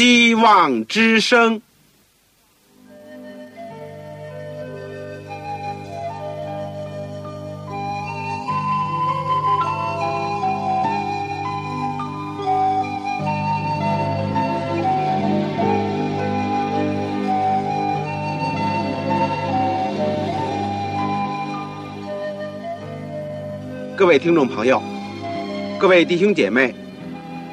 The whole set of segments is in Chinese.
希望之声。各位听众朋友，各位弟兄姐妹，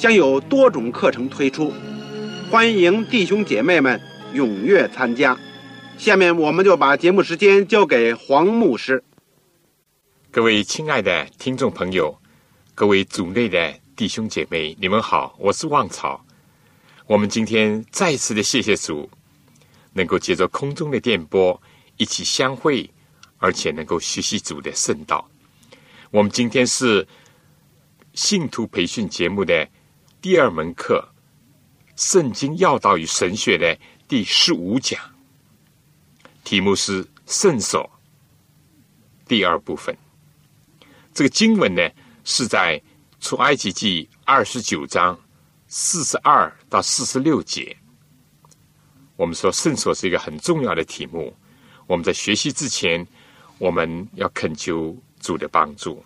将有多种课程推出，欢迎弟兄姐妹们踊跃参加。下面我们就把节目时间交给黄牧师。各位亲爱的听众朋友，各位组内的弟兄姐妹，你们好，我是旺草。我们今天再次的谢谢主，能够借着空中的电波一起相会，而且能够学习主的圣道。我们今天是信徒培训节目的第二门课《圣经要道与神学》的第十五讲，题目是“圣所”第二部分。这个经文呢是在出埃及记二十九章四十二到四十六节。我们说圣所是一个很重要的题目。我们在学习之前，我们要恳求。主的帮助，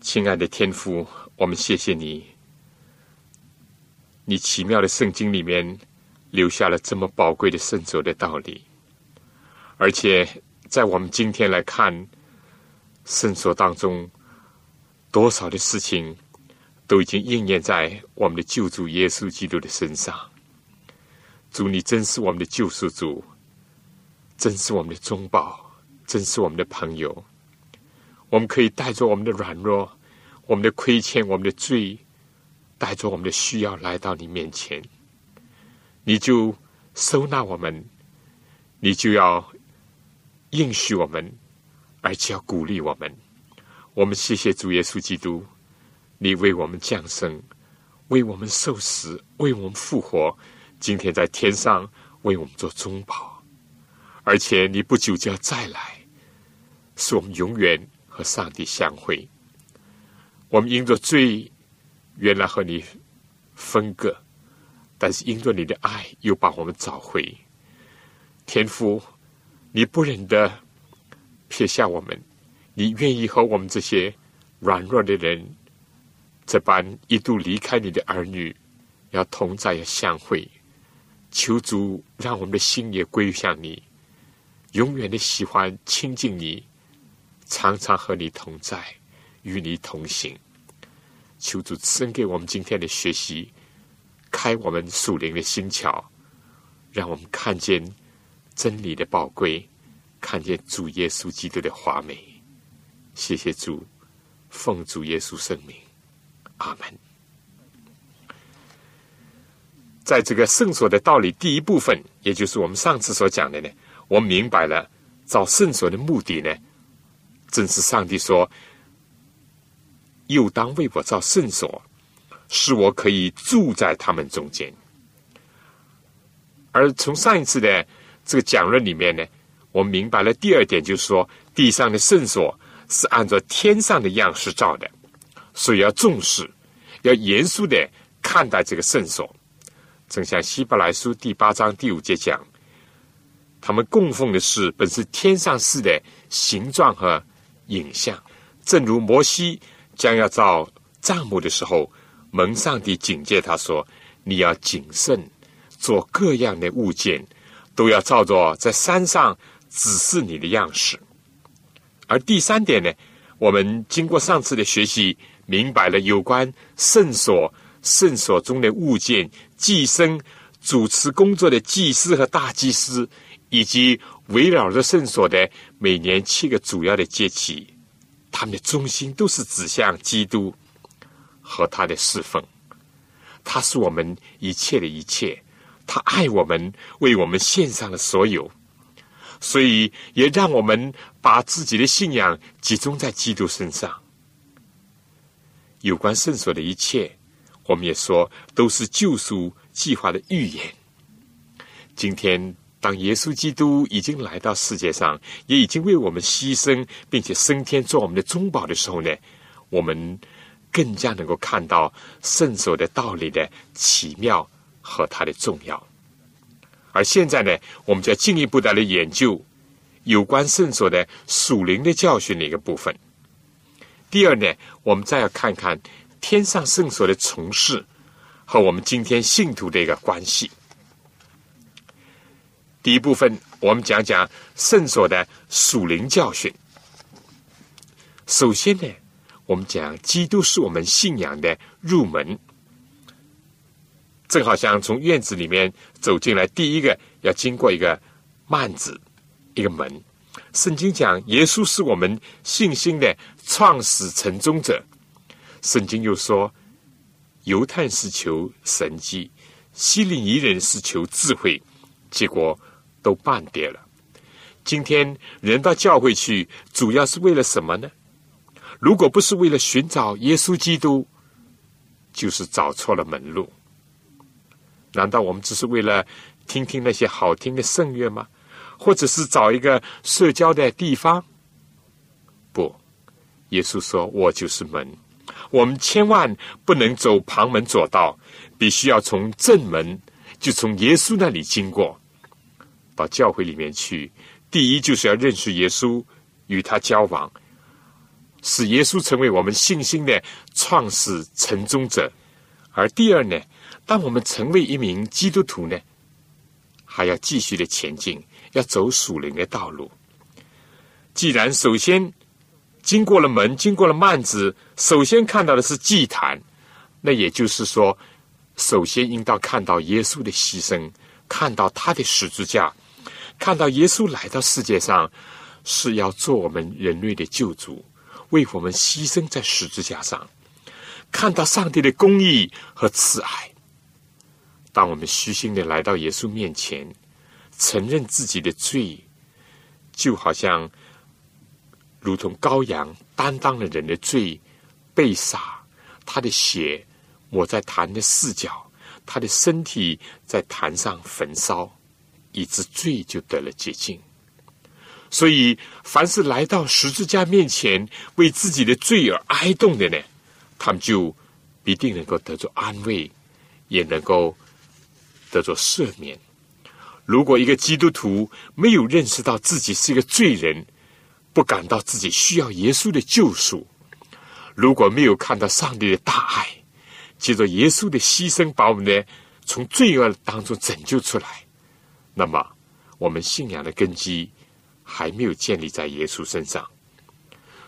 亲爱的天父，我们谢谢你。你奇妙的圣经里面留下了这么宝贵的圣所的道理，而且在我们今天来看圣所当中，多少的事情都已经应验在我们的救主耶稣基督的身上。主，你真是我们的救赎主，真是我们的中保。真是我们的朋友，我们可以带着我们的软弱、我们的亏欠、我们的罪，带着我们的需要来到你面前，你就收纳我们，你就要应许我们，而且要鼓励我们。我们谢谢主耶稣基督，你为我们降生，为我们受死，为我们复活，今天在天上为我们做中保，而且你不久就要再来。使我们永远和上帝相会。我们因着罪，原来和你分割，但是因着你的爱，又把我们找回。天父，你不忍得撇下我们，你愿意和我们这些软弱的人，这般一度离开你的儿女，要同在，相会。求主让我们的心也归向你，永远的喜欢亲近你。常常和你同在，与你同行。求主赐给我们今天的学习，开我们属灵的心窍，让我们看见真理的宝贵，看见主耶稣基督的华美。谢谢主，奉主耶稣圣名，阿门。在这个圣所的道理第一部分，也就是我们上次所讲的呢，我明白了造圣所的目的呢。正是上帝说：“又当为我造圣所，使我可以住在他们中间。”而从上一次的这个讲论里面呢，我明白了第二点，就是说地上的圣所是按照天上的样式造的，所以要重视，要严肃的看待这个圣所。正像希伯来书第八章第五节讲，他们供奉的是本是天上似的形状和。影像，正如摩西将要造帐幕的时候，蒙上帝警戒他说：“你要谨慎，做各样的物件，都要照着在山上指示你的样式。”而第三点呢，我们经过上次的学习，明白了有关圣所、圣所中的物件、祭生、主持工作的祭司和大祭司，以及。围绕着圣所的每年七个主要的节期，他们的中心都是指向基督和他的侍奉。他是我们一切的一切，他爱我们，为我们献上了所有，所以也让我们把自己的信仰集中在基督身上。有关圣所的一切，我们也说都是救赎计划的预言。今天，当耶稣基督已经来到世界上，也已经为我们牺牲，并且升天做我们的中保的时候呢，我们更加能够看到圣所的道理的奇妙和它的重要。而现在呢，我们就要进一步的来研究有关圣所的属灵的教训的一个部分。第二呢，我们再要看看天上圣所的从事和我们今天信徒的一个关系。第一部分，我们讲讲圣所的属灵教训。首先呢，我们讲基督是我们信仰的入门，正好像从院子里面走进来，第一个要经过一个幔子，一个门。圣经讲，耶稣是我们信心的创始成终者。圣经又说，犹太是求神迹，希利尼人是求智慧，结果都半跌了。今天人到教会去，主要是为了什么呢？如果不是为了寻找耶稣基督，就是找错了门路。难道我们只是为了听听那些好听的圣乐吗？或者是找一个社交的地方？不，耶稣说：“我就是门。”我们千万不能走旁门左道，必须要从正门，就从耶稣那里经过，到教会里面去。第一，就是要认识耶稣，与他交往，使耶稣成为我们信心的创始成终者。而第二呢，当我们成为一名基督徒呢，还要继续的前进。要走属灵的道路。既然首先经过了门，经过了幔子，首先看到的是祭坛，那也就是说，首先应当看到耶稣的牺牲，看到他的十字架，看到耶稣来到世界上是要做我们人类的救主，为我们牺牲在十字架上，看到上帝的公义和慈爱。当我们虚心的来到耶稣面前。承认自己的罪，就好像如同羔羊担当了人的罪，被杀，他的血抹在坛的四角，他的身体在坛上焚烧，以致罪就得了洁净。所以，凡是来到十字架面前为自己的罪而哀痛的呢，他们就必定能够得着安慰，也能够得着赦免。如果一个基督徒没有认识到自己是一个罪人，不感到自己需要耶稣的救赎，如果没有看到上帝的大爱，借着耶稣的牺牲把我们呢从罪恶当中拯救出来，那么我们信仰的根基还没有建立在耶稣身上。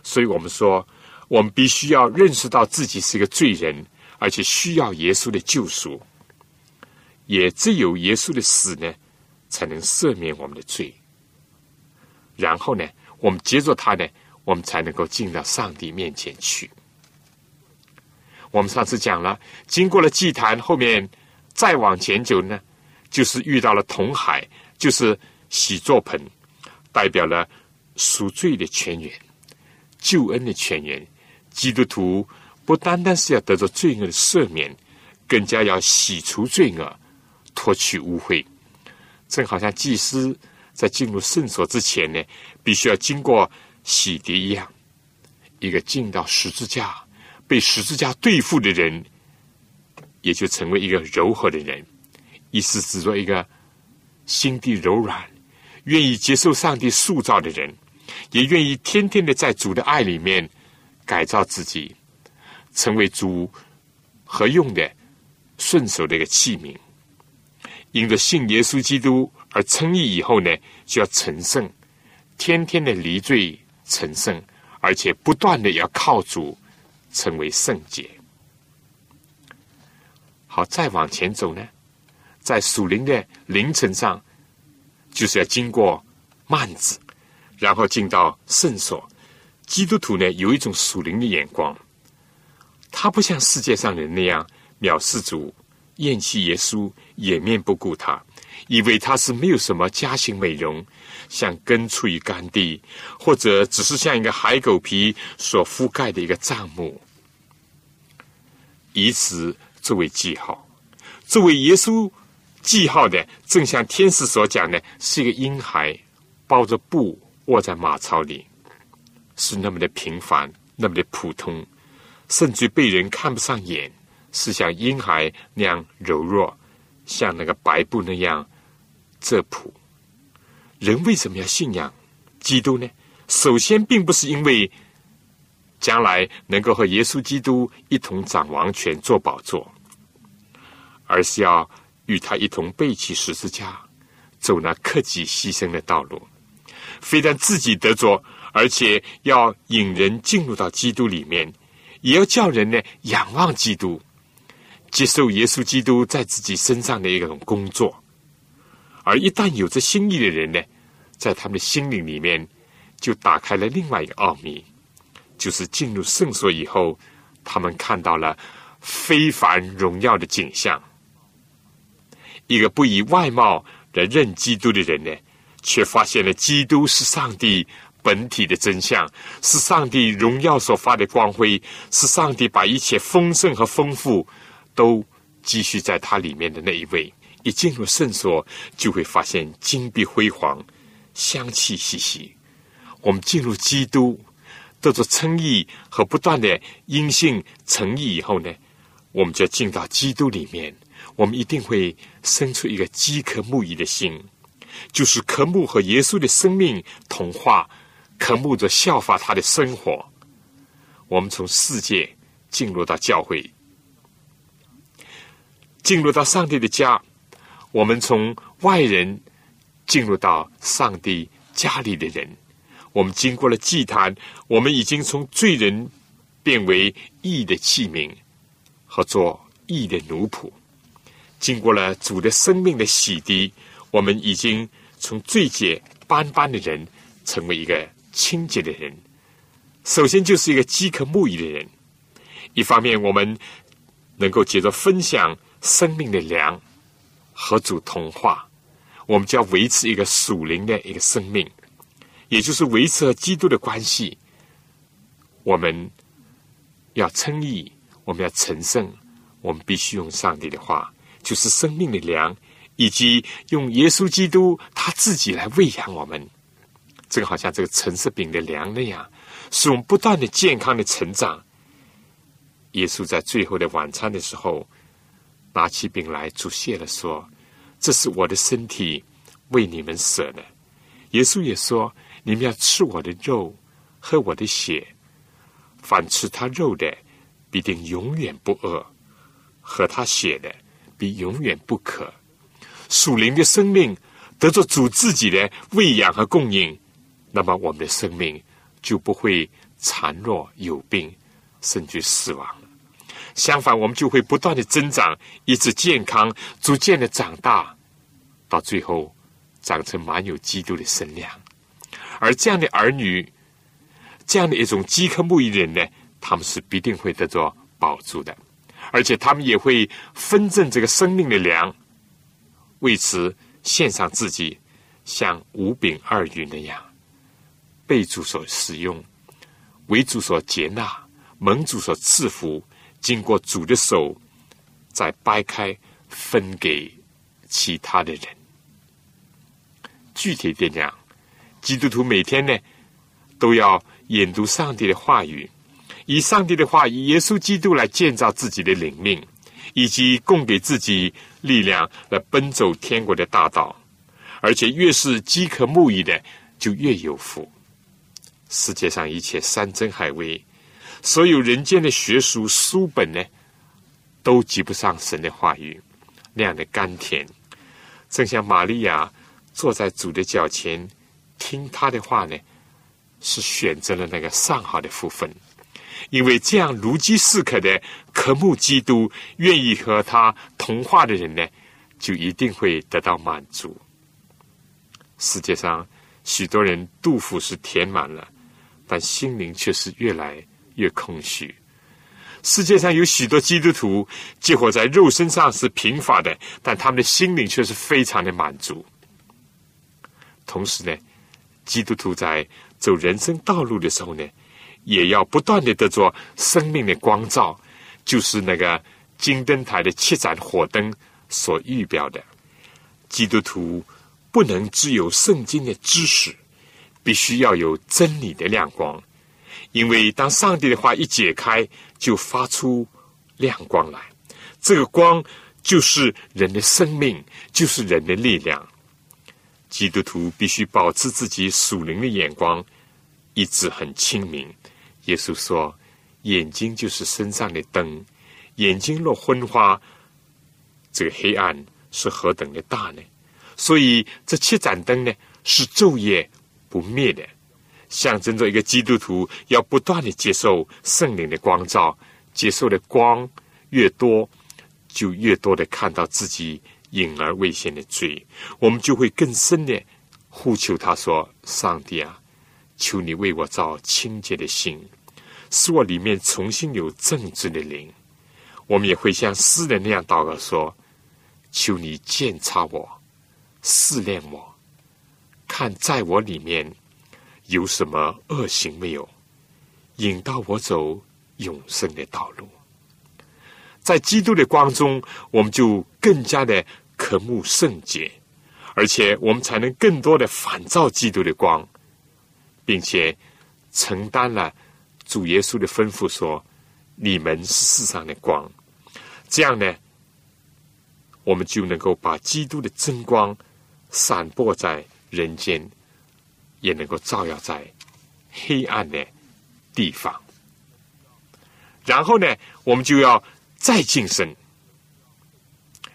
所以我们说，我们必须要认识到自己是一个罪人，而且需要耶稣的救赎。也只有耶稣的死呢。才能赦免我们的罪，然后呢，我们接着他呢，我们才能够进到上帝面前去。我们上次讲了，经过了祭坛，后面再往前走呢，就是遇到了同海，就是洗作盆，代表了赎罪的泉源、救恩的泉源。基督徒不单单是要得着罪恶的赦免，更加要洗除罪恶，脱去污秽。正好像祭司在进入圣所之前呢，必须要经过洗涤一样。一个进到十字架、被十字架对付的人，也就成为一个柔和的人。意思指着一个心地柔软、愿意接受上帝塑造的人，也愿意天天的在主的爱里面改造自己，成为主合用的、顺手的一个器皿。因着信耶稣基督而称义以后呢，就要成圣，天天的离罪成圣，而且不断的要靠主成为圣洁。好，再往前走呢，在属灵的凌晨上，就是要经过幔子，然后进到圣所。基督徒呢，有一种属灵的眼光，他不像世界上人那样藐视主、厌弃耶稣，掩面不顾他，以为他是没有什么家型美容，像根处于干地，或者只是像一个海狗皮所覆盖的一个帐幕，以此作为记号。作为耶稣记号的，正像天使所讲的，是一个婴孩包着布卧在马槽里，是那么的平凡，那么的普通，甚至被人看不上眼。是像婴孩那样柔弱，像那个白布那样质朴。人为什么要信仰基督呢？首先，并不是因为将来能够和耶稣基督一同掌王权、做宝座，而是要与他一同背起十字架，走那克己牺牲的道路。非但自己得着，而且要引人进入到基督里面，也要叫人呢仰望基督。接受耶稣基督在自己身上的一种工作，而一旦有着心意的人呢，在他们的心灵里面就打开了另外一个奥秘，就是进入圣所以后，他们看到了非凡荣耀的景象。一个不以外貌来认基督的人呢，却发现了基督是上帝本体的真相，是上帝荣耀所发的光辉，是上帝把一切丰盛和丰富。都积蓄在它里面的那一位，一进入圣所，就会发现金碧辉煌，香气细细。我们进入基督，得着称义和不断的因信诚意以后呢，我们就进到基督里面。我们一定会生出一个饥渴慕义的心，就是渴慕和耶稣的生命同化，渴慕着效法他的生活。我们从世界进入到教会。进入到上帝的家，我们从外人进入到上帝家里的人，我们经过了祭坛，我们已经从罪人变为义的器皿和做义的奴仆。经过了主的生命的洗涤，我们已经从罪解斑斑的人成为一个清洁的人。首先就是一个饥渴慕义的人。一方面，我们能够接着分享。生命的粮和主同化，我们就要维持一个属灵的一个生命，也就是维持和基督的关系。我们要称义，我们要成圣，我们必须用上帝的话，就是生命的粮，以及用耶稣基督他自己来喂养我们。这个好像这个橙色饼的粮那样，使我们不断的健康的成长。耶稣在最后的晚餐的时候。拿起饼来，主谢了，说：“这是我的身体，为你们舍的。”耶稣也说：“你们要吃我的肉，喝我的血。凡吃他肉的，必定永远不饿；喝他血的，你永远不可。属灵的生命得着主自己的喂养和供应，那么我们的生命就不会孱弱有病，甚至死亡。”相反，我们就会不断的增长，一直健康，逐渐的长大，到最后长成满有基督的身量。而这样的儿女，这样的一种饥渴慕义人呢，他们是必定会得着保住的，而且他们也会分赠这个生命的粮，为此献上自己，像五饼二鱼那样，被主所使用，为主所接纳，蒙主所赐福。经过主的手，再掰开分给其他的人。具体点讲，基督徒每天呢都要研读上帝的话语，以上帝的话，以耶稣基督来建造自己的灵命，以及供给自己力量来奔走天国的大道。而且越是饥渴慕义的，就越有福。世界上一切山珍海味。所有人间的学术书本呢，都及不上神的话语那样的甘甜。正像玛利亚坐在主的脚前听他的话呢，是选择了那个上好的福分。因为这样如饥似渴的渴慕基督、愿意和他同化的人呢，就一定会得到满足。世界上许多人肚腹是填满了，但心灵却是越来。越空虚，世界上有许多基督徒，结果在肉身上是贫乏的，但他们的心灵却是非常的满足。同时呢，基督徒在走人生道路的时候呢，也要不断的得着生命的光照，就是那个金灯台的七盏火灯所预表的。基督徒不能只有圣经的知识，必须要有真理的亮光。因为当上帝的话一解开，就发出亮光来。这个光就是人的生命，就是人的力量。基督徒必须保持自己属灵的眼光，一直很清明。耶稣说：“眼睛就是身上的灯，眼睛若昏花，这个黑暗是何等的大呢？所以这七盏灯呢，是昼夜不灭的。”象征着一个基督徒要不断的接受圣灵的光照，接受的光越多，就越多的看到自己隐而未现的罪，我们就会更深的呼求他说：“上帝啊，求你为我造清洁的心，使我里面重新有正直的灵。”我们也会像诗人那样祷告说：“求你鉴察我，试炼我，看在我里面。”有什么恶行没有？引导我走永生的道路。在基督的光中，我们就更加的渴慕圣洁，而且我们才能更多的反照基督的光，并且承担了主耶稣的吩咐，说：“你们是世上的光。”这样呢，我们就能够把基督的真光散播在人间。也能够照耀在黑暗的地方。然后呢，我们就要再晋升，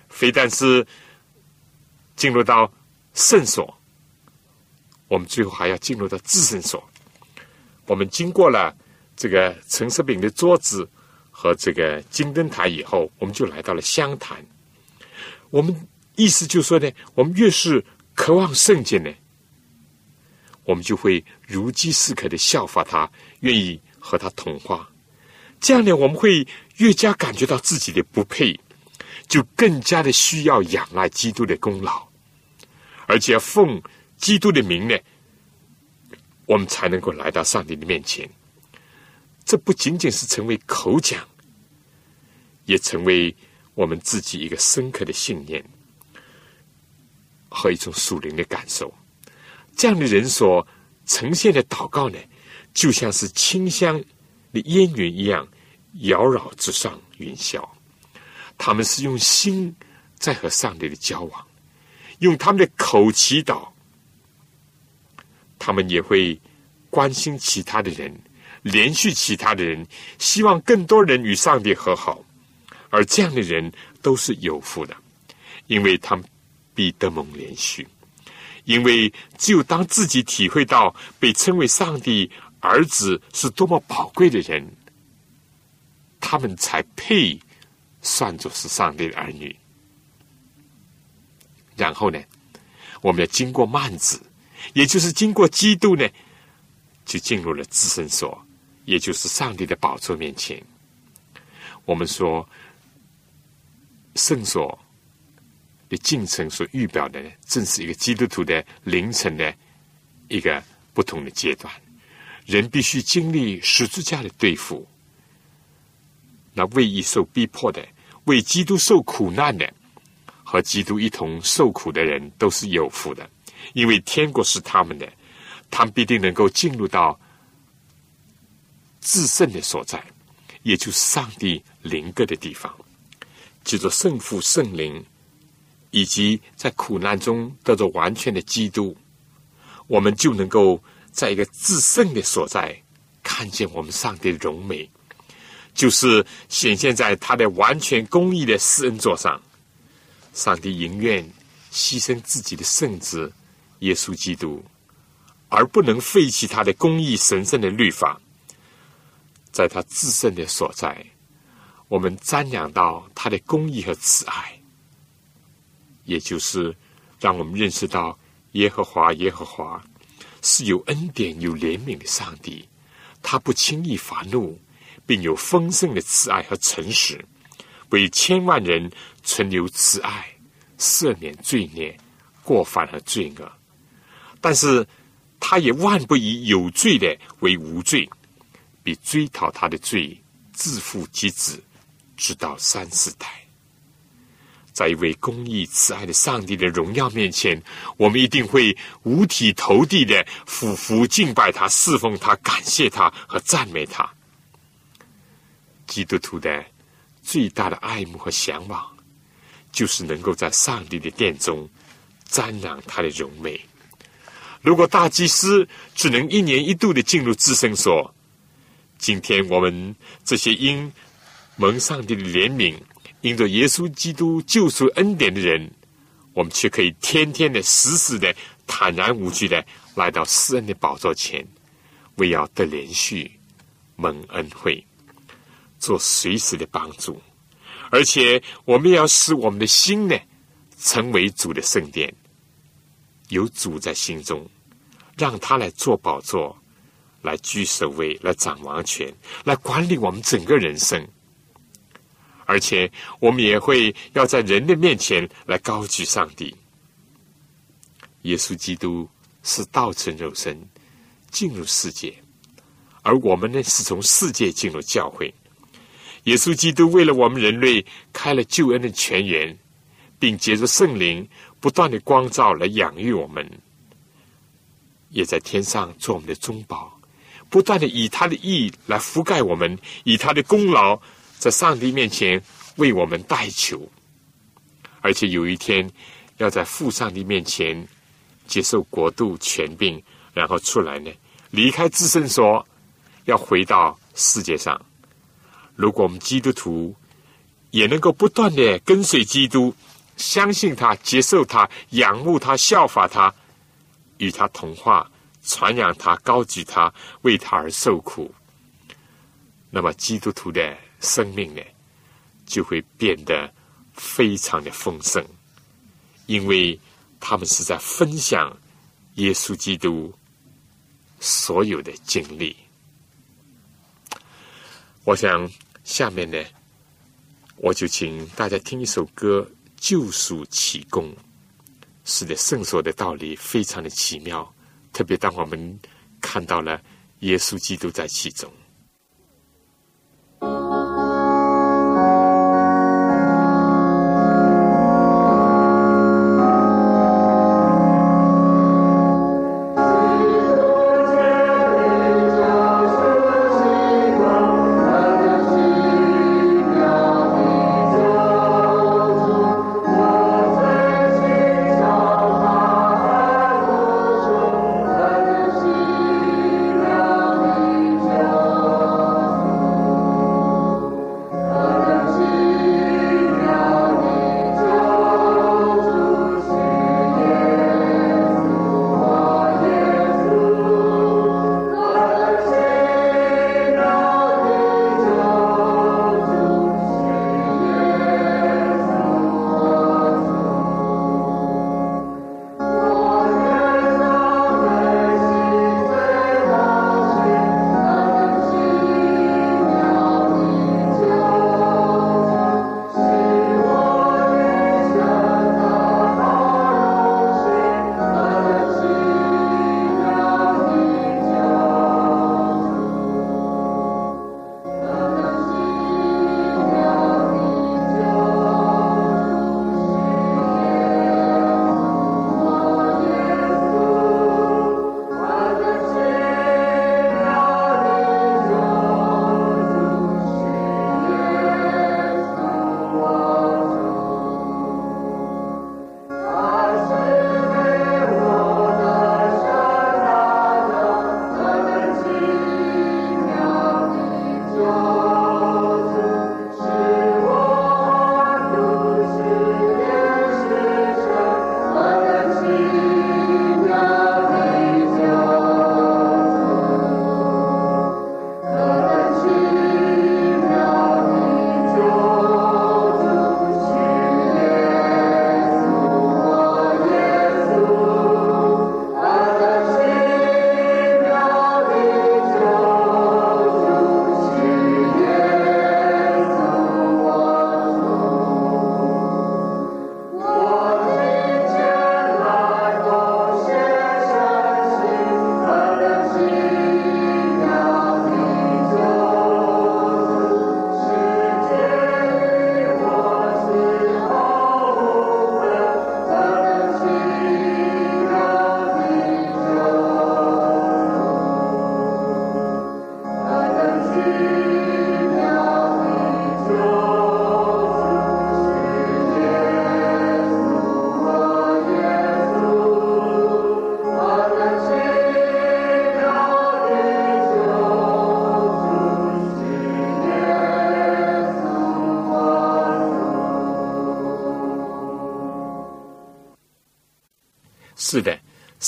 非但是进入到圣所，我们最后还要进入到至圣所。我们经过了这个陈设饼的桌子和这个金灯台以后，我们就来到了香坛。我们意思就是说呢，我们越是渴望圣洁呢。我们就会如饥似渴的效法他，愿意和他同化。这样呢，我们会越加感觉到自己的不配，就更加的需要仰赖基督的功劳，而且奉基督的名呢，我们才能够来到上帝的面前。这不仅仅是成为口讲，也成为我们自己一个深刻的信念和一种属灵的感受。这样的人所呈现的祷告呢，就像是清香的烟云一样，缭绕之上云霄。他们是用心在和上帝的交往，用他们的口祈祷。他们也会关心其他的人，连续其他的人，希望更多人与上帝和好。而这样的人都是有福的，因为他们必得蒙连续。因为只有当自己体会到被称为上帝儿子是多么宝贵的人，他们才配算作是上帝的儿女。然后呢，我们要经过幔子，也就是经过基督呢，就进入了至圣所，也就是上帝的宝座面前。我们说圣所。的进程所预表的，正是一个基督徒的凌晨的一个不同的阶段。人必须经历十字架的对付，那为义受逼迫的，为基督受苦难的，和基督一同受苦的人都是有福的，因为天国是他们的，他们必定能够进入到至圣的所在，也就是上帝灵格的地方，叫做圣父、圣灵。以及在苦难中得着完全的基督，我们就能够在一个至圣的所在看见我们上帝的荣美，就是显现在他的完全公义的施恩座上。上帝宁愿牺牲自己的圣子耶稣基督，而不能废弃他的公义神圣的律法，在他自身的所在，我们瞻仰到他的公义和慈爱。也就是让我们认识到耶和华耶和华是有恩典、有怜悯的上帝，他不轻易发怒，并有丰盛的慈爱和诚实，为千万人存留慈爱，赦免罪孽、过犯和罪恶。但是，他也万不以有罪的为无罪，比追讨他的罪自负及子，直到三四代。在一位公义慈爱的上帝的荣耀面前，我们一定会五体投地的俯伏敬拜他、侍奉他、感谢他和赞美他。基督徒的最大的爱慕和向往，就是能够在上帝的殿中瞻仰他的荣美。如果大祭司只能一年一度的进入至圣所，今天我们这些因蒙上帝的怜悯、因着耶稣基督救赎恩典的人，我们却可以天天的、时时的、坦然无惧的来到施恩的宝座前，为要得连续蒙恩惠，做随时的帮助。而且，我们要使我们的心呢，成为主的圣殿。有主在心中，让他来做宝座，来居首位，来掌王权，来管理我们整个人生。而且，我们也会要在人的面前来高举上帝。耶稣基督是道成肉身进入世界，而我们呢，是从世界进入教会。耶稣基督为了我们人类开了救恩的泉源，并结着圣灵。不断的光照来养育我们，也在天上做我们的中保；不断的以他的意来覆盖我们，以他的功劳在上帝面前为我们代求。而且有一天要在父上帝面前接受国度权柄，然后出来呢，离开自圣所，要回到世界上。如果我们基督徒也能够不断的跟随基督。相信他，接受他，仰慕他，效法他，与他同化，传扬他，高举他，为他而受苦。那么，基督徒的生命呢，就会变得非常的丰盛，因为他们是在分享耶稣基督所有的经历。我想，下面呢，我就请大家听一首歌。救赎启功，是的，圣所的道理非常的奇妙，特别当我们看到了耶稣基督在其中。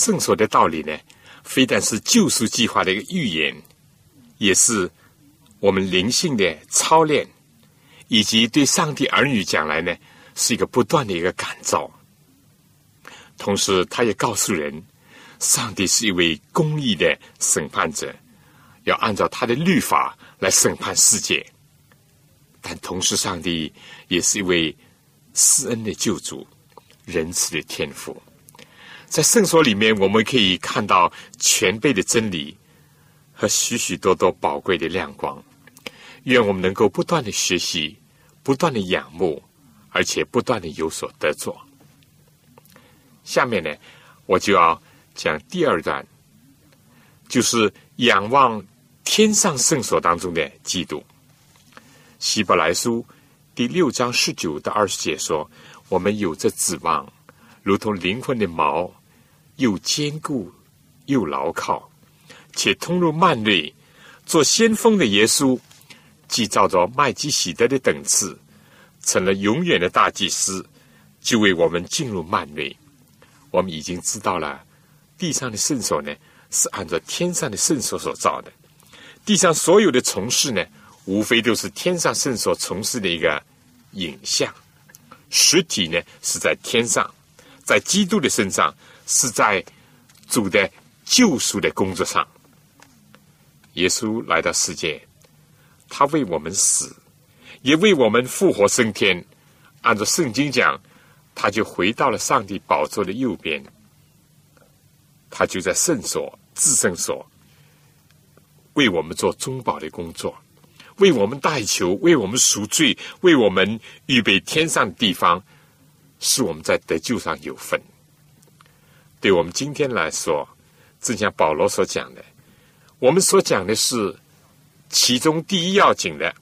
圣所的道理呢，非但是救赎计划的一个预言，也是我们灵性的操练，以及对上帝儿女讲来呢，是一个不断的一个感召。同时，他也告诉人，上帝是一位公义的审判者，要按照他的律法来审判世界。但同时，上帝也是一位施恩的救主，仁慈的天赋。在圣所里面，我们可以看到全备的真理和许许多多宝贵的亮光。愿我们能够不断的学习，不断的仰慕，而且不断的有所得着。下面呢，我就要讲第二段，就是仰望天上圣所当中的基督。希伯来书第六章十九到二十节说：“我们有着指望，如同灵魂的锚，又坚固又牢靠，且通入幔内。做先锋的耶稣，既照着麦基喜德的等次，成了永远的大祭司，就为我们进入幔内。我们已经知道了，地上的圣所呢，是按照天上的圣所所造的，地上所有的从事呢。”无非都是天上圣所从事的一个影像，实体呢是在天上，在基督的身上，是在主的救赎的工作上。耶稣来到世界，他为我们死，也为我们复活升天。按照圣经讲，他就回到了上帝宝座的右边，他就在圣所、至圣所为我们做中保的工作。为我们代求，为我们赎罪，为我们预备天上的地方，是我们在得救上有份。对我们今天来说，正像保罗所讲的，我们所讲的是其中第一要紧的，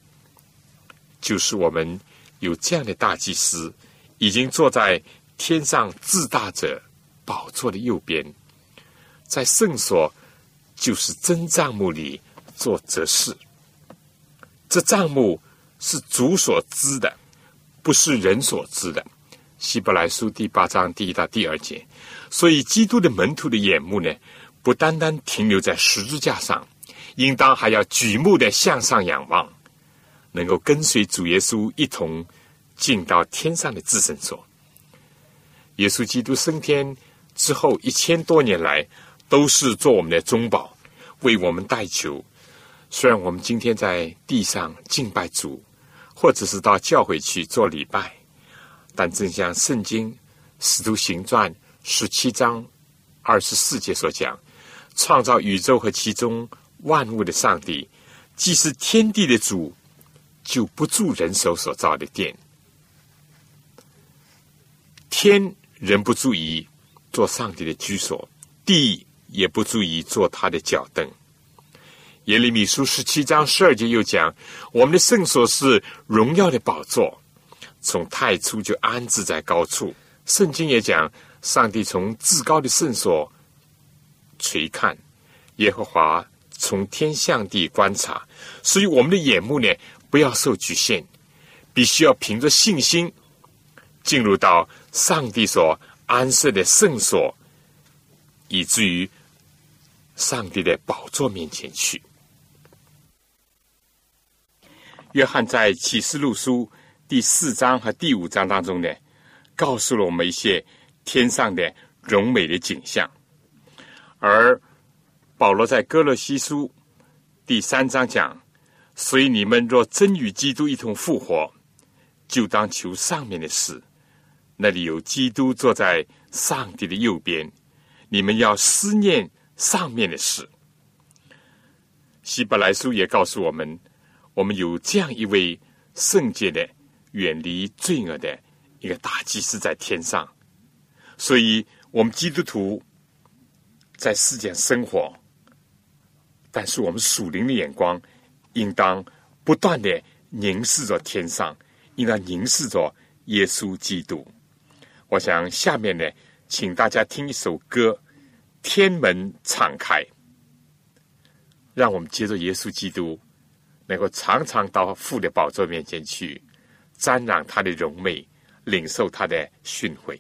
就是我们有这样的大祭司，已经坐在天上至大者宝座的右边，在圣所，就是真帐幕里做则事。这账目是主所知的，不是人所知的。希伯来书第八章第一到第二节，所以基督的门徒的眼目呢，不单单停留在十字架上，应当还要举目的向上仰望，能够跟随主耶稣一同进到天上的至圣所。耶稣基督升天之后一千多年来，都是做我们的中保，为我们代求。虽然我们今天在地上敬拜主，或者是到教会去做礼拜，但正像《圣经·使徒行传》十七章二十四节所讲，创造宇宙和其中万物的上帝，既是天地的主，就不住人手所造的殿。天人不注意做上帝的居所，地也不注意做他的脚凳。耶利米书十七章十二节又讲：我们的圣所是荣耀的宝座，从太初就安置在高处。圣经也讲，上帝从至高的圣所垂看，耶和华从天向地观察。所以我们的眼目呢，不要受局限，必须要凭着信心进入到上帝所安设的圣所，以至于上帝的宝座面前去。约翰在启示录书第四章和第五章当中呢，告诉了我们一些天上的荣美的景象。而保罗在哥罗西书第三章讲：“所以你们若真与基督一同复活，就当求上面的事，那里有基督坐在上帝的右边。你们要思念上面的事。”希伯来书也告诉我们。我们有这样一位圣洁的、远离罪恶的一个大祭司在天上，所以我们基督徒在世间生活，但是我们属灵的眼光应当不断的凝视着天上，应当凝视着耶稣基督。我想下面呢，请大家听一首歌，《天门敞开》，让我们接着耶稣基督。能够常常到父的宝座面前去，瞻仰他的荣美，领受他的训诲。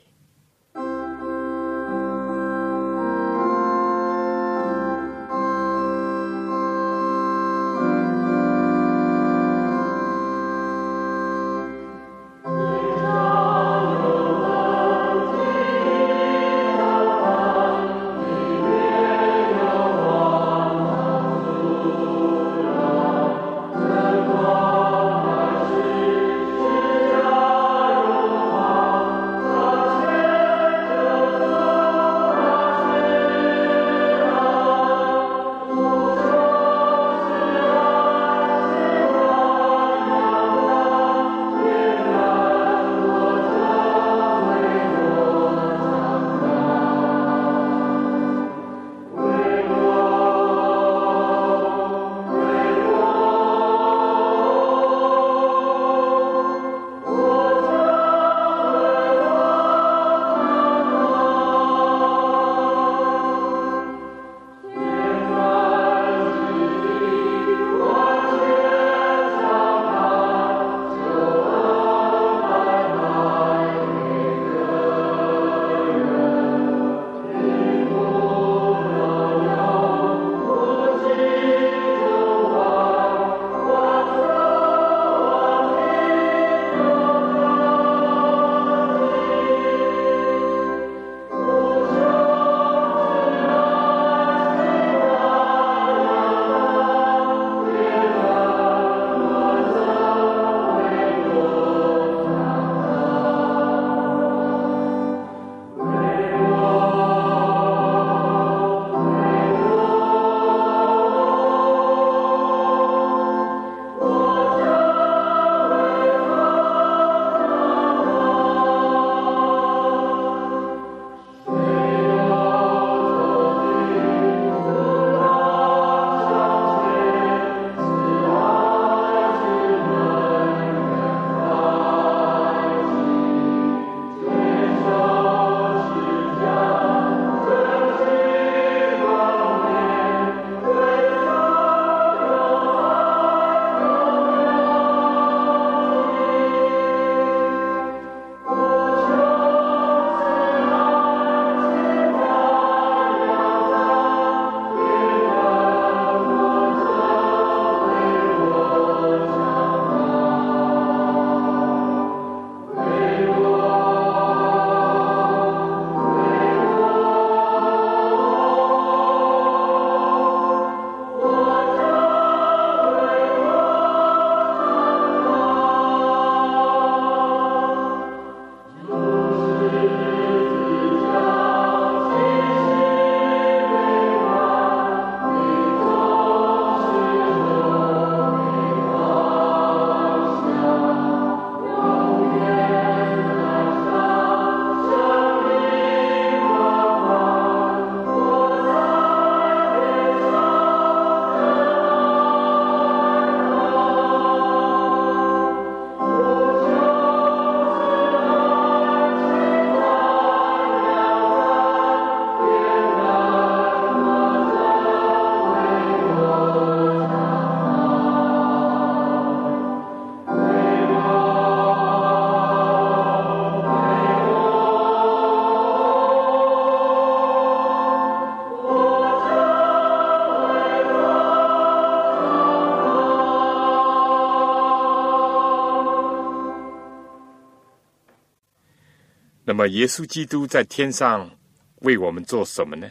那么，耶稣基督在天上为我们做什么呢？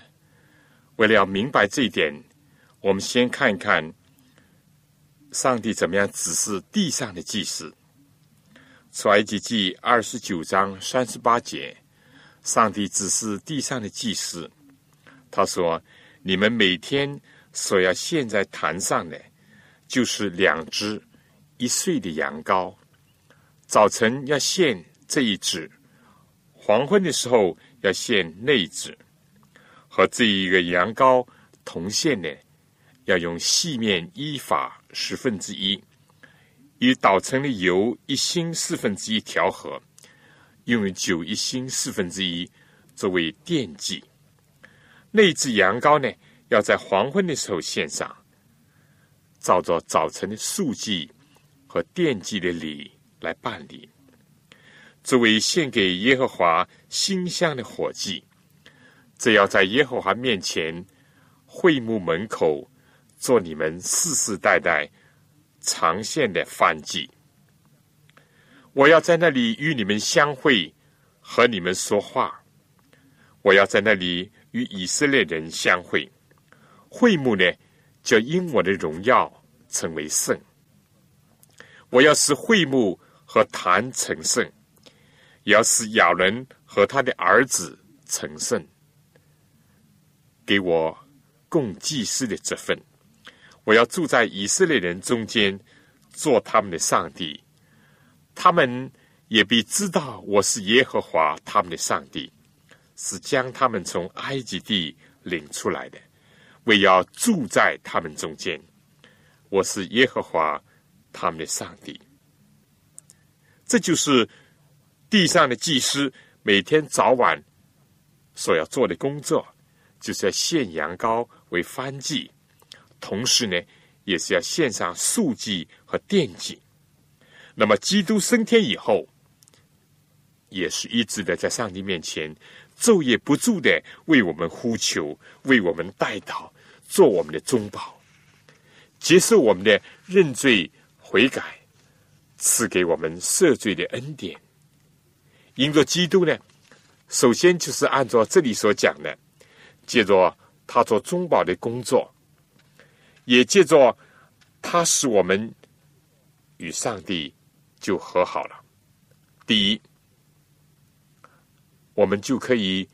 为了要明白这一点，我们先看一看上帝怎么样指示地上的祭司。出埃及记二十九章三十八节，上帝指示地上的祭司，他说：“你们每天所要献在坛上的，就是两只一岁的羊羔，早晨要献这一只。”黄昏的时候要献内子，和这一个羊羔同献呢，要用细面一法十分之一，与捣成的油一星四分之一调和，用酒一星四分之一作为奠祭。那只羊羔呢，要在黄昏的时候献上，照着早晨的素祭和奠祭的礼来办理。作为献给耶和华馨香的火祭，这要在耶和华面前会幕门口做你们世世代代常献的饭祭。我要在那里与你们相会，和你们说话。我要在那里与以色列人相会。会幕呢，就因我的荣耀成为圣。我要使会幕和坛成圣。要使亚伦和他的儿子成圣，给我供祭司的这份。我要住在以色列人中间，做他们的上帝。他们也必知道我是耶和华他们的上帝，是将他们从埃及地领出来的，为要住在他们中间。我是耶和华他们的上帝。这就是。地上的祭司每天早晚所要做的工作，就是要献羊羔为燔祭，同时呢，也是要献上素祭和奠祭。那么，基督升天以后，也是一直的在上帝面前昼夜不住的为我们呼求，为我们代祷，做我们的中保，接受我们的认罪悔改，赐给我们赦罪的恩典。因着基督呢，首先就是按照这里所讲的，借着他做中保的工作，也借着他使我们与上帝就和好了。第一，我们就可以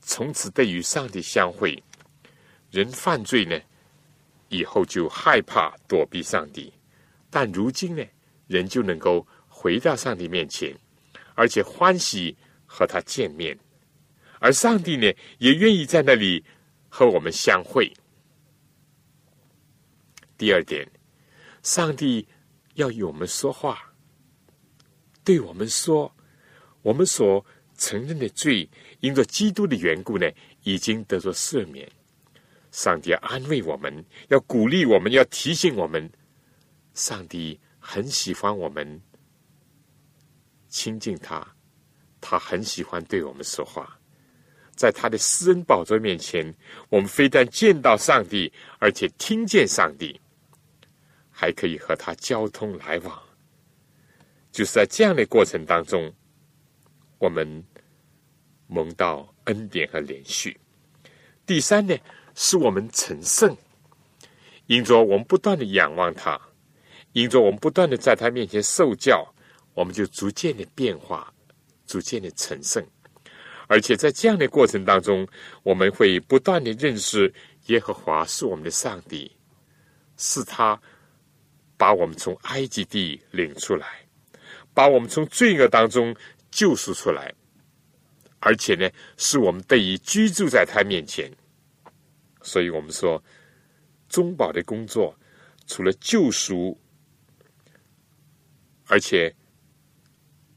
从此得与上帝相会。人犯罪呢，以后就害怕躲避上帝，但如今呢，人就能够回到上帝面前。而且欢喜和他见面，而上帝呢，也愿意在那里和我们相会。第二点，上帝要与我们说话，对我们说，我们所承认的罪，因着基督的缘故呢，已经得着赦免。上帝要安慰我们，要鼓励我们，要提醒我们，上帝很喜欢我们。亲近他，他很喜欢对我们说话。在他的私人宝座面前，我们非但见到上帝，而且听见上帝，还可以和他交通来往。就是在这样的过程当中，我们蒙到恩典和连续。第三呢，是我们成圣，因着我们不断的仰望他，因着我们不断的在他面前受教。我们就逐渐的变化，逐渐的成圣，而且在这样的过程当中，我们会不断的认识耶和华是我们的上帝，是他把我们从埃及地领出来，把我们从罪恶当中救赎出来，而且呢，是我们得以居住在他面前。所以我们说，中保的工作除了救赎，而且。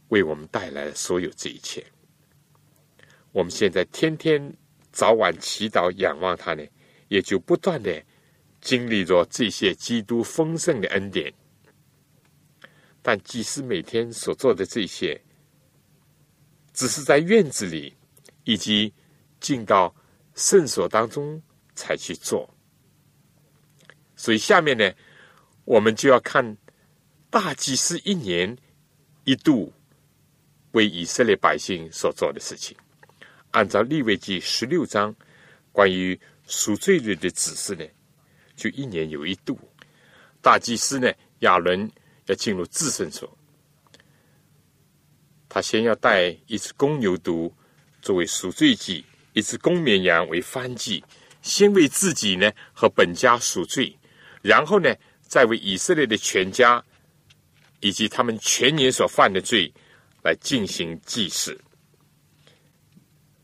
为我们带来所有这一切，我们现在天天早晚祈祷仰望他呢，也就不断的经历着这些基督丰盛的恩典。但即使每天所做的这些，只是在院子里以及进到圣所当中才去做。所以下面呢，我们就要看大祭司一年一度。为以色列百姓所做的事情。按照立位记十六章关于赎罪日的指示呢，就一年有一度，大祭司呢亚伦要进入至圣所，他先要带一只公牛犊作为赎罪祭，一只公绵羊为翻祭，先为自己呢和本家赎罪，然后呢再为以色列的全家以及他们全年所犯的罪来进行祭祀。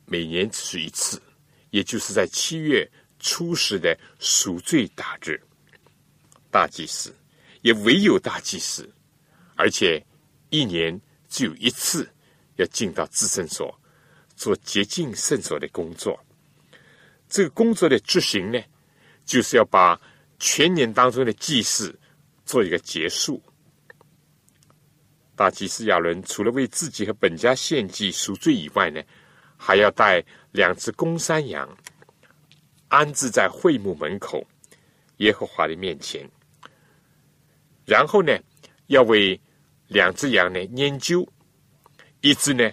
每年只是一次，也就是在七月初十的赎罪大日，大祭司也唯有大祭司，而且一年只有一次要进到至圣所做洁净圣所的工作。这个工作的执行呢，就是要把全年当中的祭祀做一个结束。大祭司亚伦除了为自己和本家献祭赎罪以外呢，还要带两只公山羊，安置在会幕门口，耶和华的面前。然后呢，要为两只羊呢研究，一只呢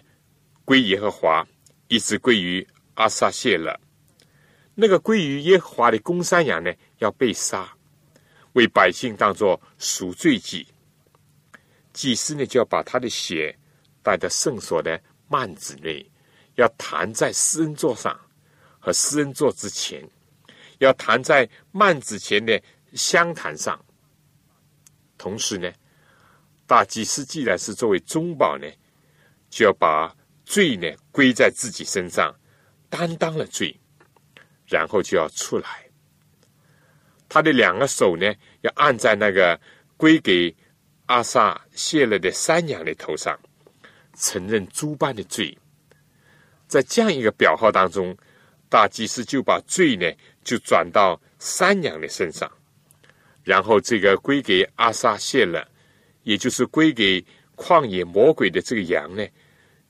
归耶和华，一只归于阿撒谢勒。那个归于耶和华的公山羊呢，要被杀，为百姓当作赎罪祭。祭司呢，就要把他的血带到圣所的幔子内。要弹在施恩座上和施恩座之前，要弹在幔子前的香坛上。同时呢，大祭司既然是作为中保呢，就要把罪呢归在自己身上，担当了罪，然后就要出来。他的两个手呢，要按在那个归给阿萨谢了的山羊的头上，承认诸般的罪。在这样一个表号当中，大祭司就把罪呢就转到山羊的身上，然后这个归给阿萨谢了，也就是归给旷野魔鬼的这个羊呢，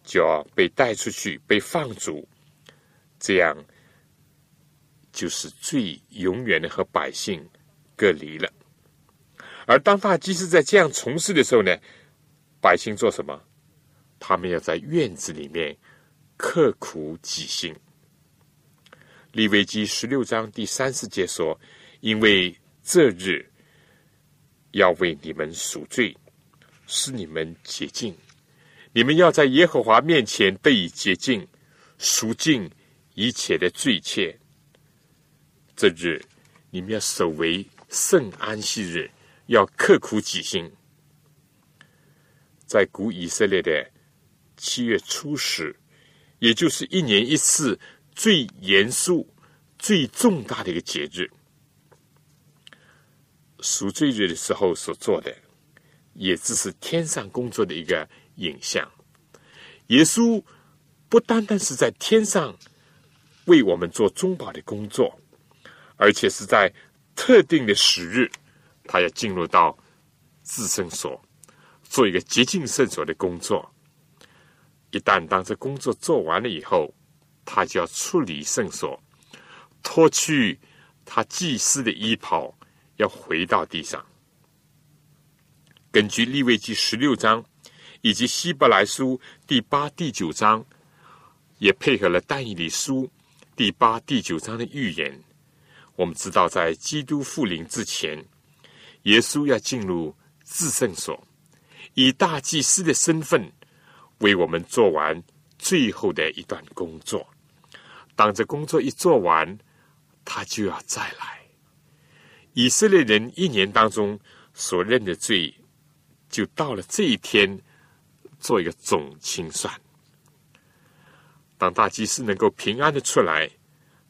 就要被带出去被放逐，这样就是罪永远的和百姓隔离了。而当大祭司在这样从事的时候呢，百姓做什么？他们要在院子里面。刻苦己心。利未记十六章第三十节说：“因为这日要为你们赎罪，使你们洁净。你们要在耶和华面前得以洁净，赎尽一切的罪愆。这日你们要守为圣安息日，要刻苦己心。在古以色列的七月初十。”也就是一年一次最严肃、最重大的一个节日——赎罪日的时候所做的，也只是天上工作的一个影像。耶稣不单单是在天上为我们做中保的工作，而且是在特定的时日，他要进入到自圣所，做一个洁净圣所的工作。一旦当这工作做完了以后，他就要处理圣所，脱去他祭司的衣袍，要回到地上。根据利未记十六章以及希伯来书第八、第九章，也配合了但以理书第八、第九章的预言，我们知道，在基督复临之前，耶稣要进入至圣所，以大祭司的身份。为我们做完最后的一段工作，当这工作一做完，他就要再来。以色列人一年当中所认的罪，就到了这一天做一个总清算。当大祭司能够平安的出来，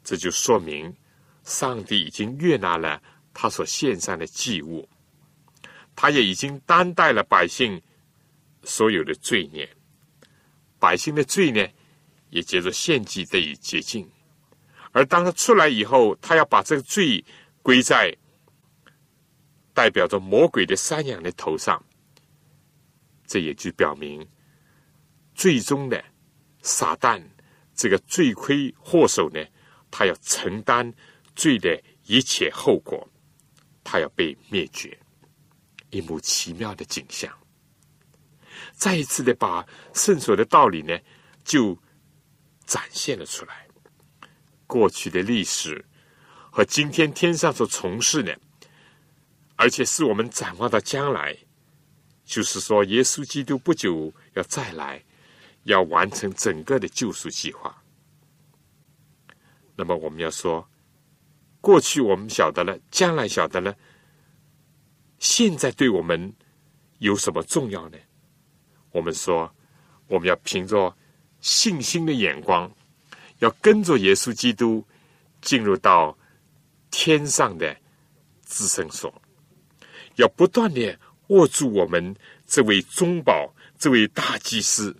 这就说明上帝已经悦纳了他所献上的祭物，他也已经担待了百姓所有的罪孽。百姓的罪呢，也接着献祭得以洁净。而当他出来以后，他要把这个罪归在代表着魔鬼的山羊的头上。这也就表明，最终的撒旦这个罪魁祸首呢，他要承担罪的一切后果，他要被灭绝。一幕奇妙的景象。再一次的把圣所的道理呢，就展现了出来。过去的历史和今天天上所从事的，而且是我们展望到将来，就是说，耶稣基督不久要再来，要完成整个的救赎计划。那么，我们要说，过去我们晓得了，将来晓得了，现在对我们有什么重要呢？我们说，我们要凭着信心的眼光。要跟着耶稣基督进入到天上的自生所，要不断的握住我们这位中保、这位大祭司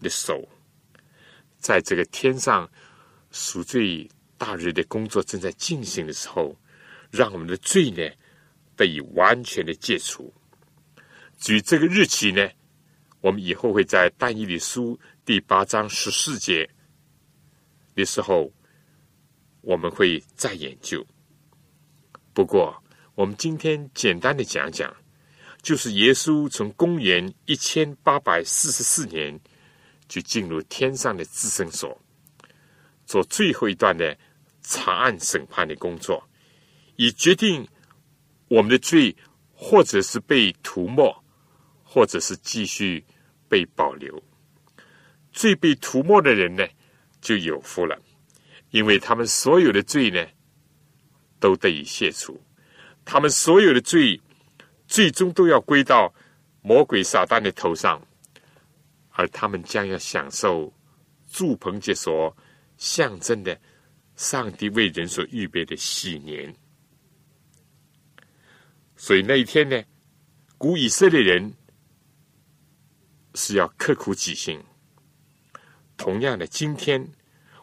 的手，在这个天上赎罪大日的工作正在进行的时候，让我们的罪呢得以完全的戒除。至于这个日期呢，我们以后会在但以理书。第八章十四节的时候，我们会再研究。不过，我们今天简单的讲讲，就是耶稣从公元一千八百四十四年就进入天上的至圣所，做最后一段的查案审判的工作，以决定我们的罪，或者是被涂抹，或者是继续被保留。罪被涂抹的人呢，就有福了，因为他们所有的罪呢，都得以卸除，他们所有的罪，最终都要归到魔鬼撒旦的头上，而他们将要享受祝棚节所象征的上帝为人所预备的喜年。所以那一天呢，古以色列人是要刻苦己心。同样的，今天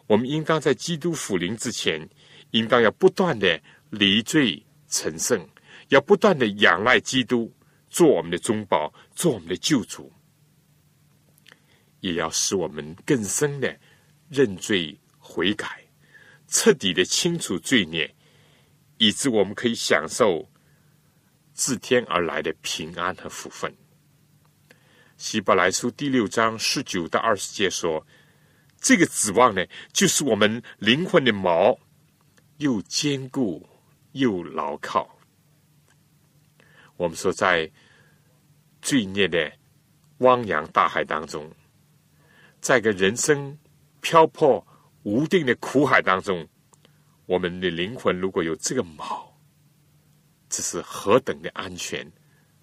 我们应当在基督复临之前，应当要不断的离罪成圣，要不断的仰赖基督做我们的中保，做我们的救主，也要使我们更深的认罪悔改，彻底的清除罪孽，以致我们可以享受自天而来的平安和福分。希伯来书第六章十九到二十节说。这个指望呢，就是我们灵魂的锚，又坚固又牢靠。我们说，在罪孽的汪洋大海当中，在个人生漂泊无定的苦海当中，我们的灵魂如果有这个锚，这是何等的安全，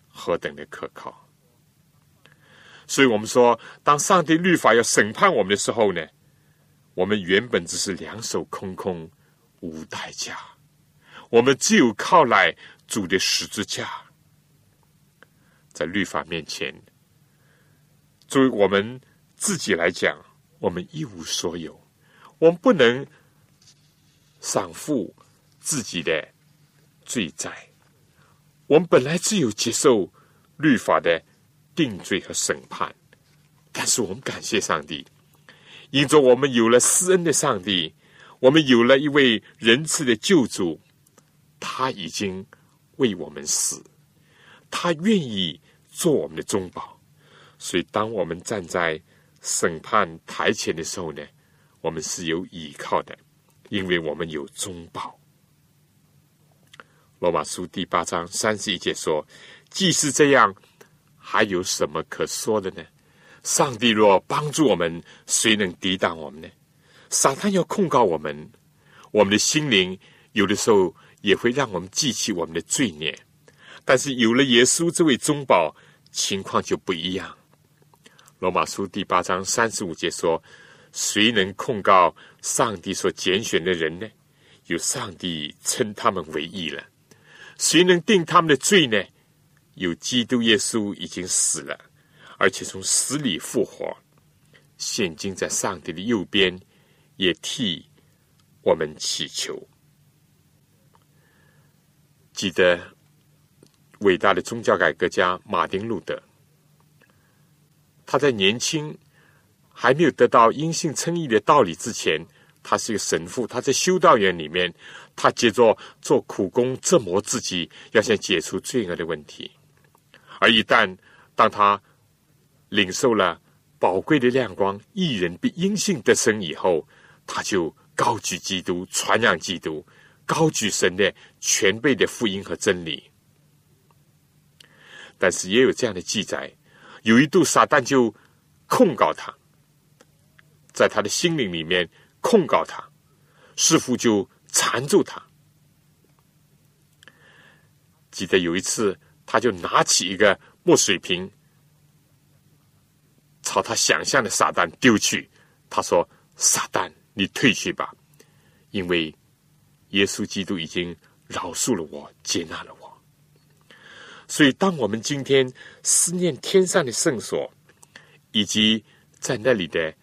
何等的可靠。所以我们说，当上帝律法要审判我们的时候呢，我们原本只是两手空空，无代价。我们只有靠来主的十字架，在律法面前，作为我们自己来讲，我们一无所有。我们不能偿付自己的罪债。我们本来只有接受律法的。定罪和审判，但是我们感谢上帝，因着我们有了施恩的上帝，我们有了一位仁慈的救主，他已经为我们死，他愿意做我们的中保，所以当我们站在审判台前的时候呢，我们是有依靠的，因为我们有中保。罗马书第八章三十一节说：“既是这样。”还有什么可说的呢？上帝若帮助我们，谁能抵挡我们呢？撒旦要控告我们，我们的心灵有的时候也会让我们记起我们的罪孽。但是有了耶稣这位中保，情况就不一样。罗马书第八章三十五节说：“谁能控告上帝所拣选的人呢？有上帝称他们为义了。谁能定他们的罪呢？”有基督耶稣已经死了，而且从死里复活，现今在上帝的右边，也替我们祈求。记得伟大的宗教改革家马丁路德，他在年轻还没有得到阴性称义的道理之前，他是一个神父。他在修道院里面，他接着做苦工折磨自己，要想解除罪恶的问题。而一旦当他领受了宝贵的亮光，一人比阴性得生以后，他就高举基督，传扬基督，高举神的全备的福音和真理。但是也有这样的记载，有一度撒旦就控告他，在他的心灵里面控告他，似乎就缠住他。记得有一次，他就拿起一个墨水瓶，朝他想象的撒旦丢去。他说：“撒旦，你退去吧，因为耶稣基督已经饶恕了我，接纳了我。”所以，当我们今天思念天上的圣所，以及在那里的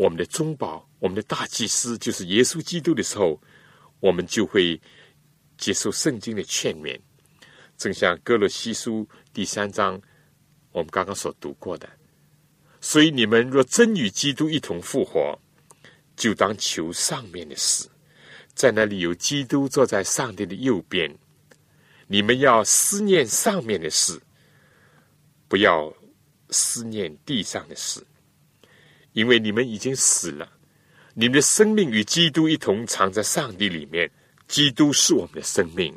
我们的中保、我们的大祭司，就是耶稣基督的时候，我们就会接受圣经的劝勉。正像哥罗西书第三章我们刚刚所读过的，所以你们若真与基督一同复活，就当求上面的事，在那里有基督坐在上帝的右边。你们要思念上面的事，不要思念地上的事，因为你们已经死了，你们的生命与基督一同藏在上帝里面。基督是我们的生命，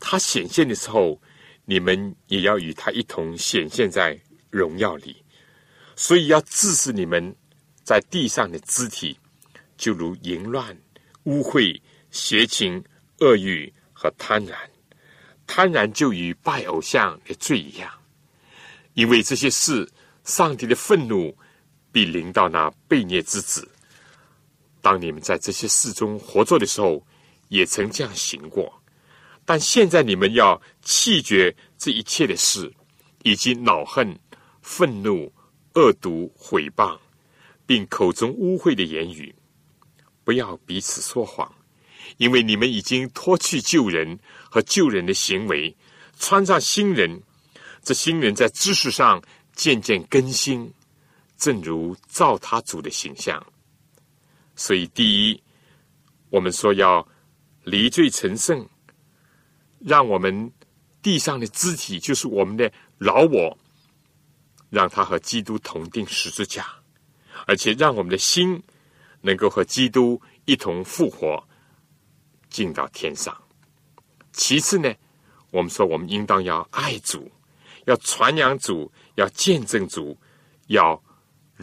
他显现的时候，你们也要与他一同显现在荣耀里。所以要致死你们在地上的肢体，就如淫乱、污秽、邪情、恶欲和贪婪。贪婪就与拜偶像的罪一样，因为这些事，上帝的愤怒必临到那悖逆之子。当你们在这些事中活着的时候，也曾这样行过。但现在你们要弃绝这一切的事，以及恼恨、愤怒、恶毒、毁谤，并口中污秽的言语，不要彼此说谎。因为你们已经脱去旧人和旧人的行为，穿上新人。这新人在知识上渐渐更新，正如照他主的形象。所以，第一，我们说要离罪成圣，让我们地上的肢体，就是我们的老我，让他和基督同定十字架，而且让我们的心能够和基督一同复活。进到天上。其次呢，我们说我们应当要爱主，要传扬主，要见证主，要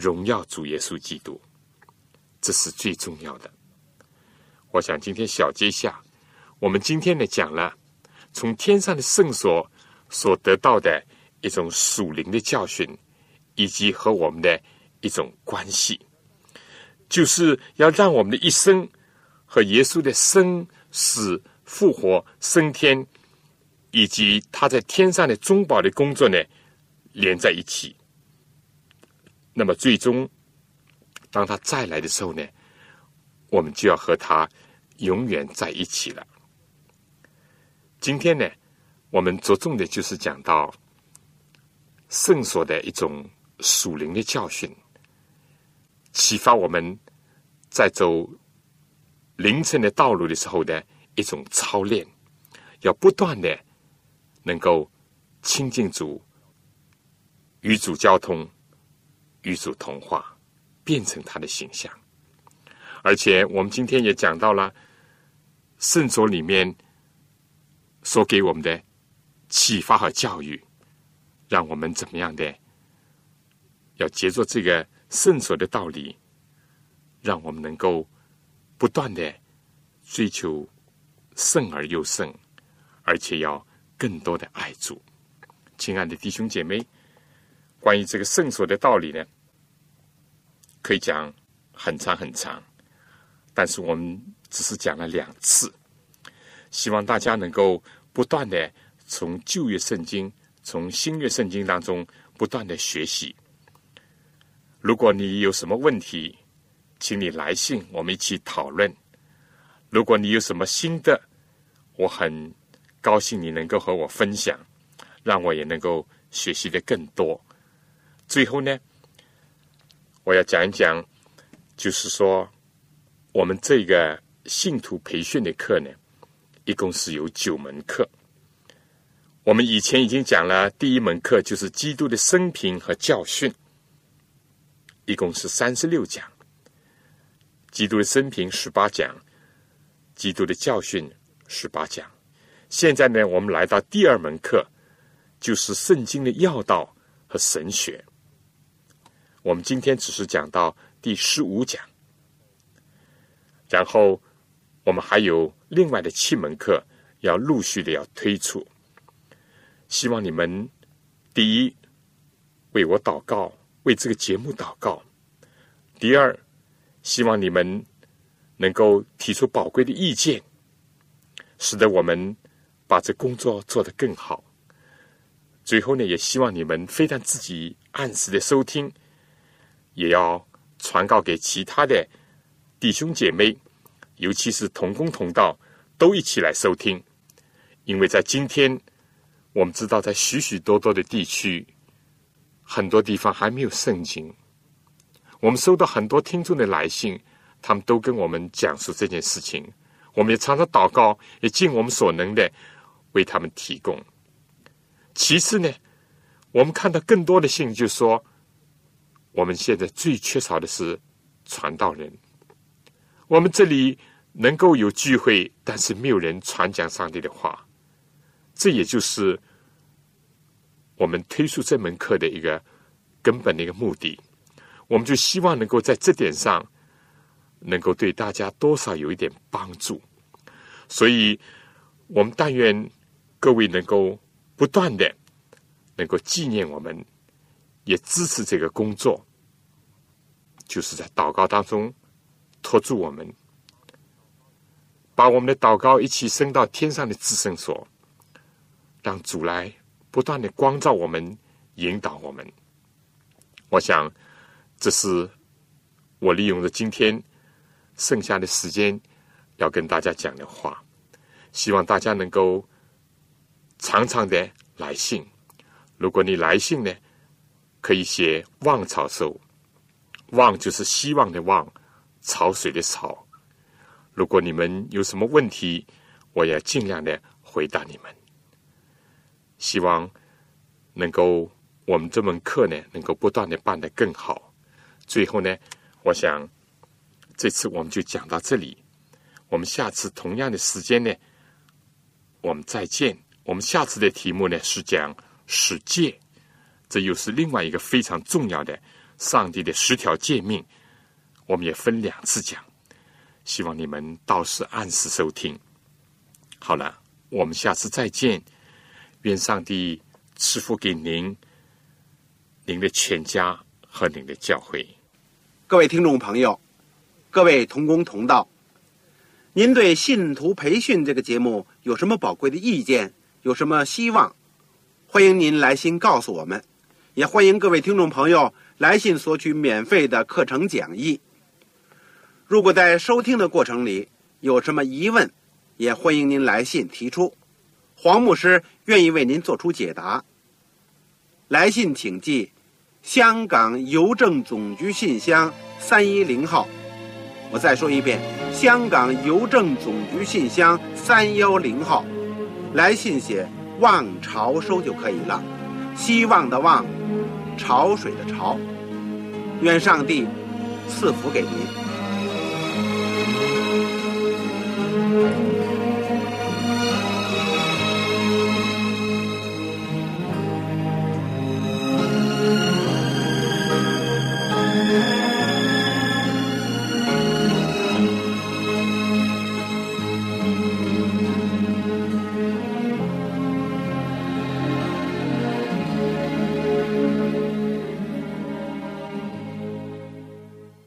荣耀主耶稣基督，这是最重要的。我想今天小结下，我们今天呢讲了从天上的圣所所得到的一种属灵的教训，以及和我们的一种关系，就是要让我们的一生和耶稣的生。死、复活、升天，以及他在天上的中保的工作呢，连在一起。那么，最终当他再来的时候呢，我们就要和他永远在一起了。今天呢，我们着重的就是讲到圣所的一种属灵的教训，启发我们在走。凌晨的道路的时候的一种操练，要不断的能够亲近主，与主交通，与主同化，变成他的形象。而且我们今天也讲到了圣所里面所给我们的启发和教育，让我们怎么样的要接着这个圣所的道理，让我们能够。不断的追求圣而又圣，而且要更多的爱主。亲爱的弟兄姐妹，关于这个圣所的道理呢，可以讲很长很长，但是我们只是讲了两次。希望大家能够不断的从旧约圣经、从新约圣经当中不断的学习。如果你有什么问题，请你来信，我们一起讨论。如果你有什么新的，我很高兴你能够和我分享，让我也能够学习的更多。最后呢，我要讲一讲，就是说我们这个信徒培训的课呢，一共是有九门课。我们以前已经讲了第一门课，就是基督的生平和教训，一共是三十六讲。基督的生平十八讲，基督的教训十八讲。现在呢，我们来到第二门课，就是圣经的要道和神学。我们今天只是讲到第十五讲，然后我们还有另外的七门课要陆续的要推出。希望你们第一为我祷告，为这个节目祷告；第二，希望你们能够提出宝贵的意见，使得我们把这工作做得更好。最后呢，也希望你们非但自己按时的收听，也要传告给其他的弟兄姐妹，尤其是同工同道，都一起来收听，因为在今天。我们知道，在许许多多的地区，很多地方还没有圣经。我们收到很多听众的来信，他们都跟我们讲述这件事情。我们也常常祷告，也尽我们所能的为他们提供。其次呢，我们看到更多的信，就说我们现在最缺少的是传道人。我们这里能够有聚会，但是没有人传讲上帝的话。这也就是我们推出这门课的一个根本的一个目的。我们就希望能够在这点上，能够对大家多少有一点帮助。所以，我们但愿各位能够不断的能够纪念我们，也支持这个工作，就是在祷告当中托住我们，把我们的祷告一起升到天上的至圣所。让主来不断的光照我们，引导我们。我想，这是我利用着今天剩下的时间要跟大家讲的话。希望大家能够常常的来信。如果你来信呢，可以写“望草收”，“望”就是希望的“望”，潮水的“潮”。如果你们有什么问题，我也尽量的回答你们。希望能够我们这门课呢，能够不断的办得更好。最后呢，我想这次我们就讲到这里。我们下次同样的时间呢，我们再见。我们下次的题目呢是讲世界，这又是另外一个非常重要的上帝的十条诫命。我们也分两次讲，希望你们到时按时收听。好了，我们下次再见。愿上帝赐福给您、您的全家和您的教会。各位听众朋友，各位同工同道，您对信徒培训这个节目有什么宝贵的意见？有什么希望？欢迎您来信告诉我们，也欢迎各位听众朋友来信索取免费的课程讲义。如果在收听的过程里有什么疑问，也欢迎您来信提出。黄牧师愿意为您做出解答。来信请寄香港邮政总局信箱三一零号。我再说一遍，香港邮政总局信箱三幺零号。来信写“望潮收”就可以了。希望的望潮水的潮愿上帝赐福给您。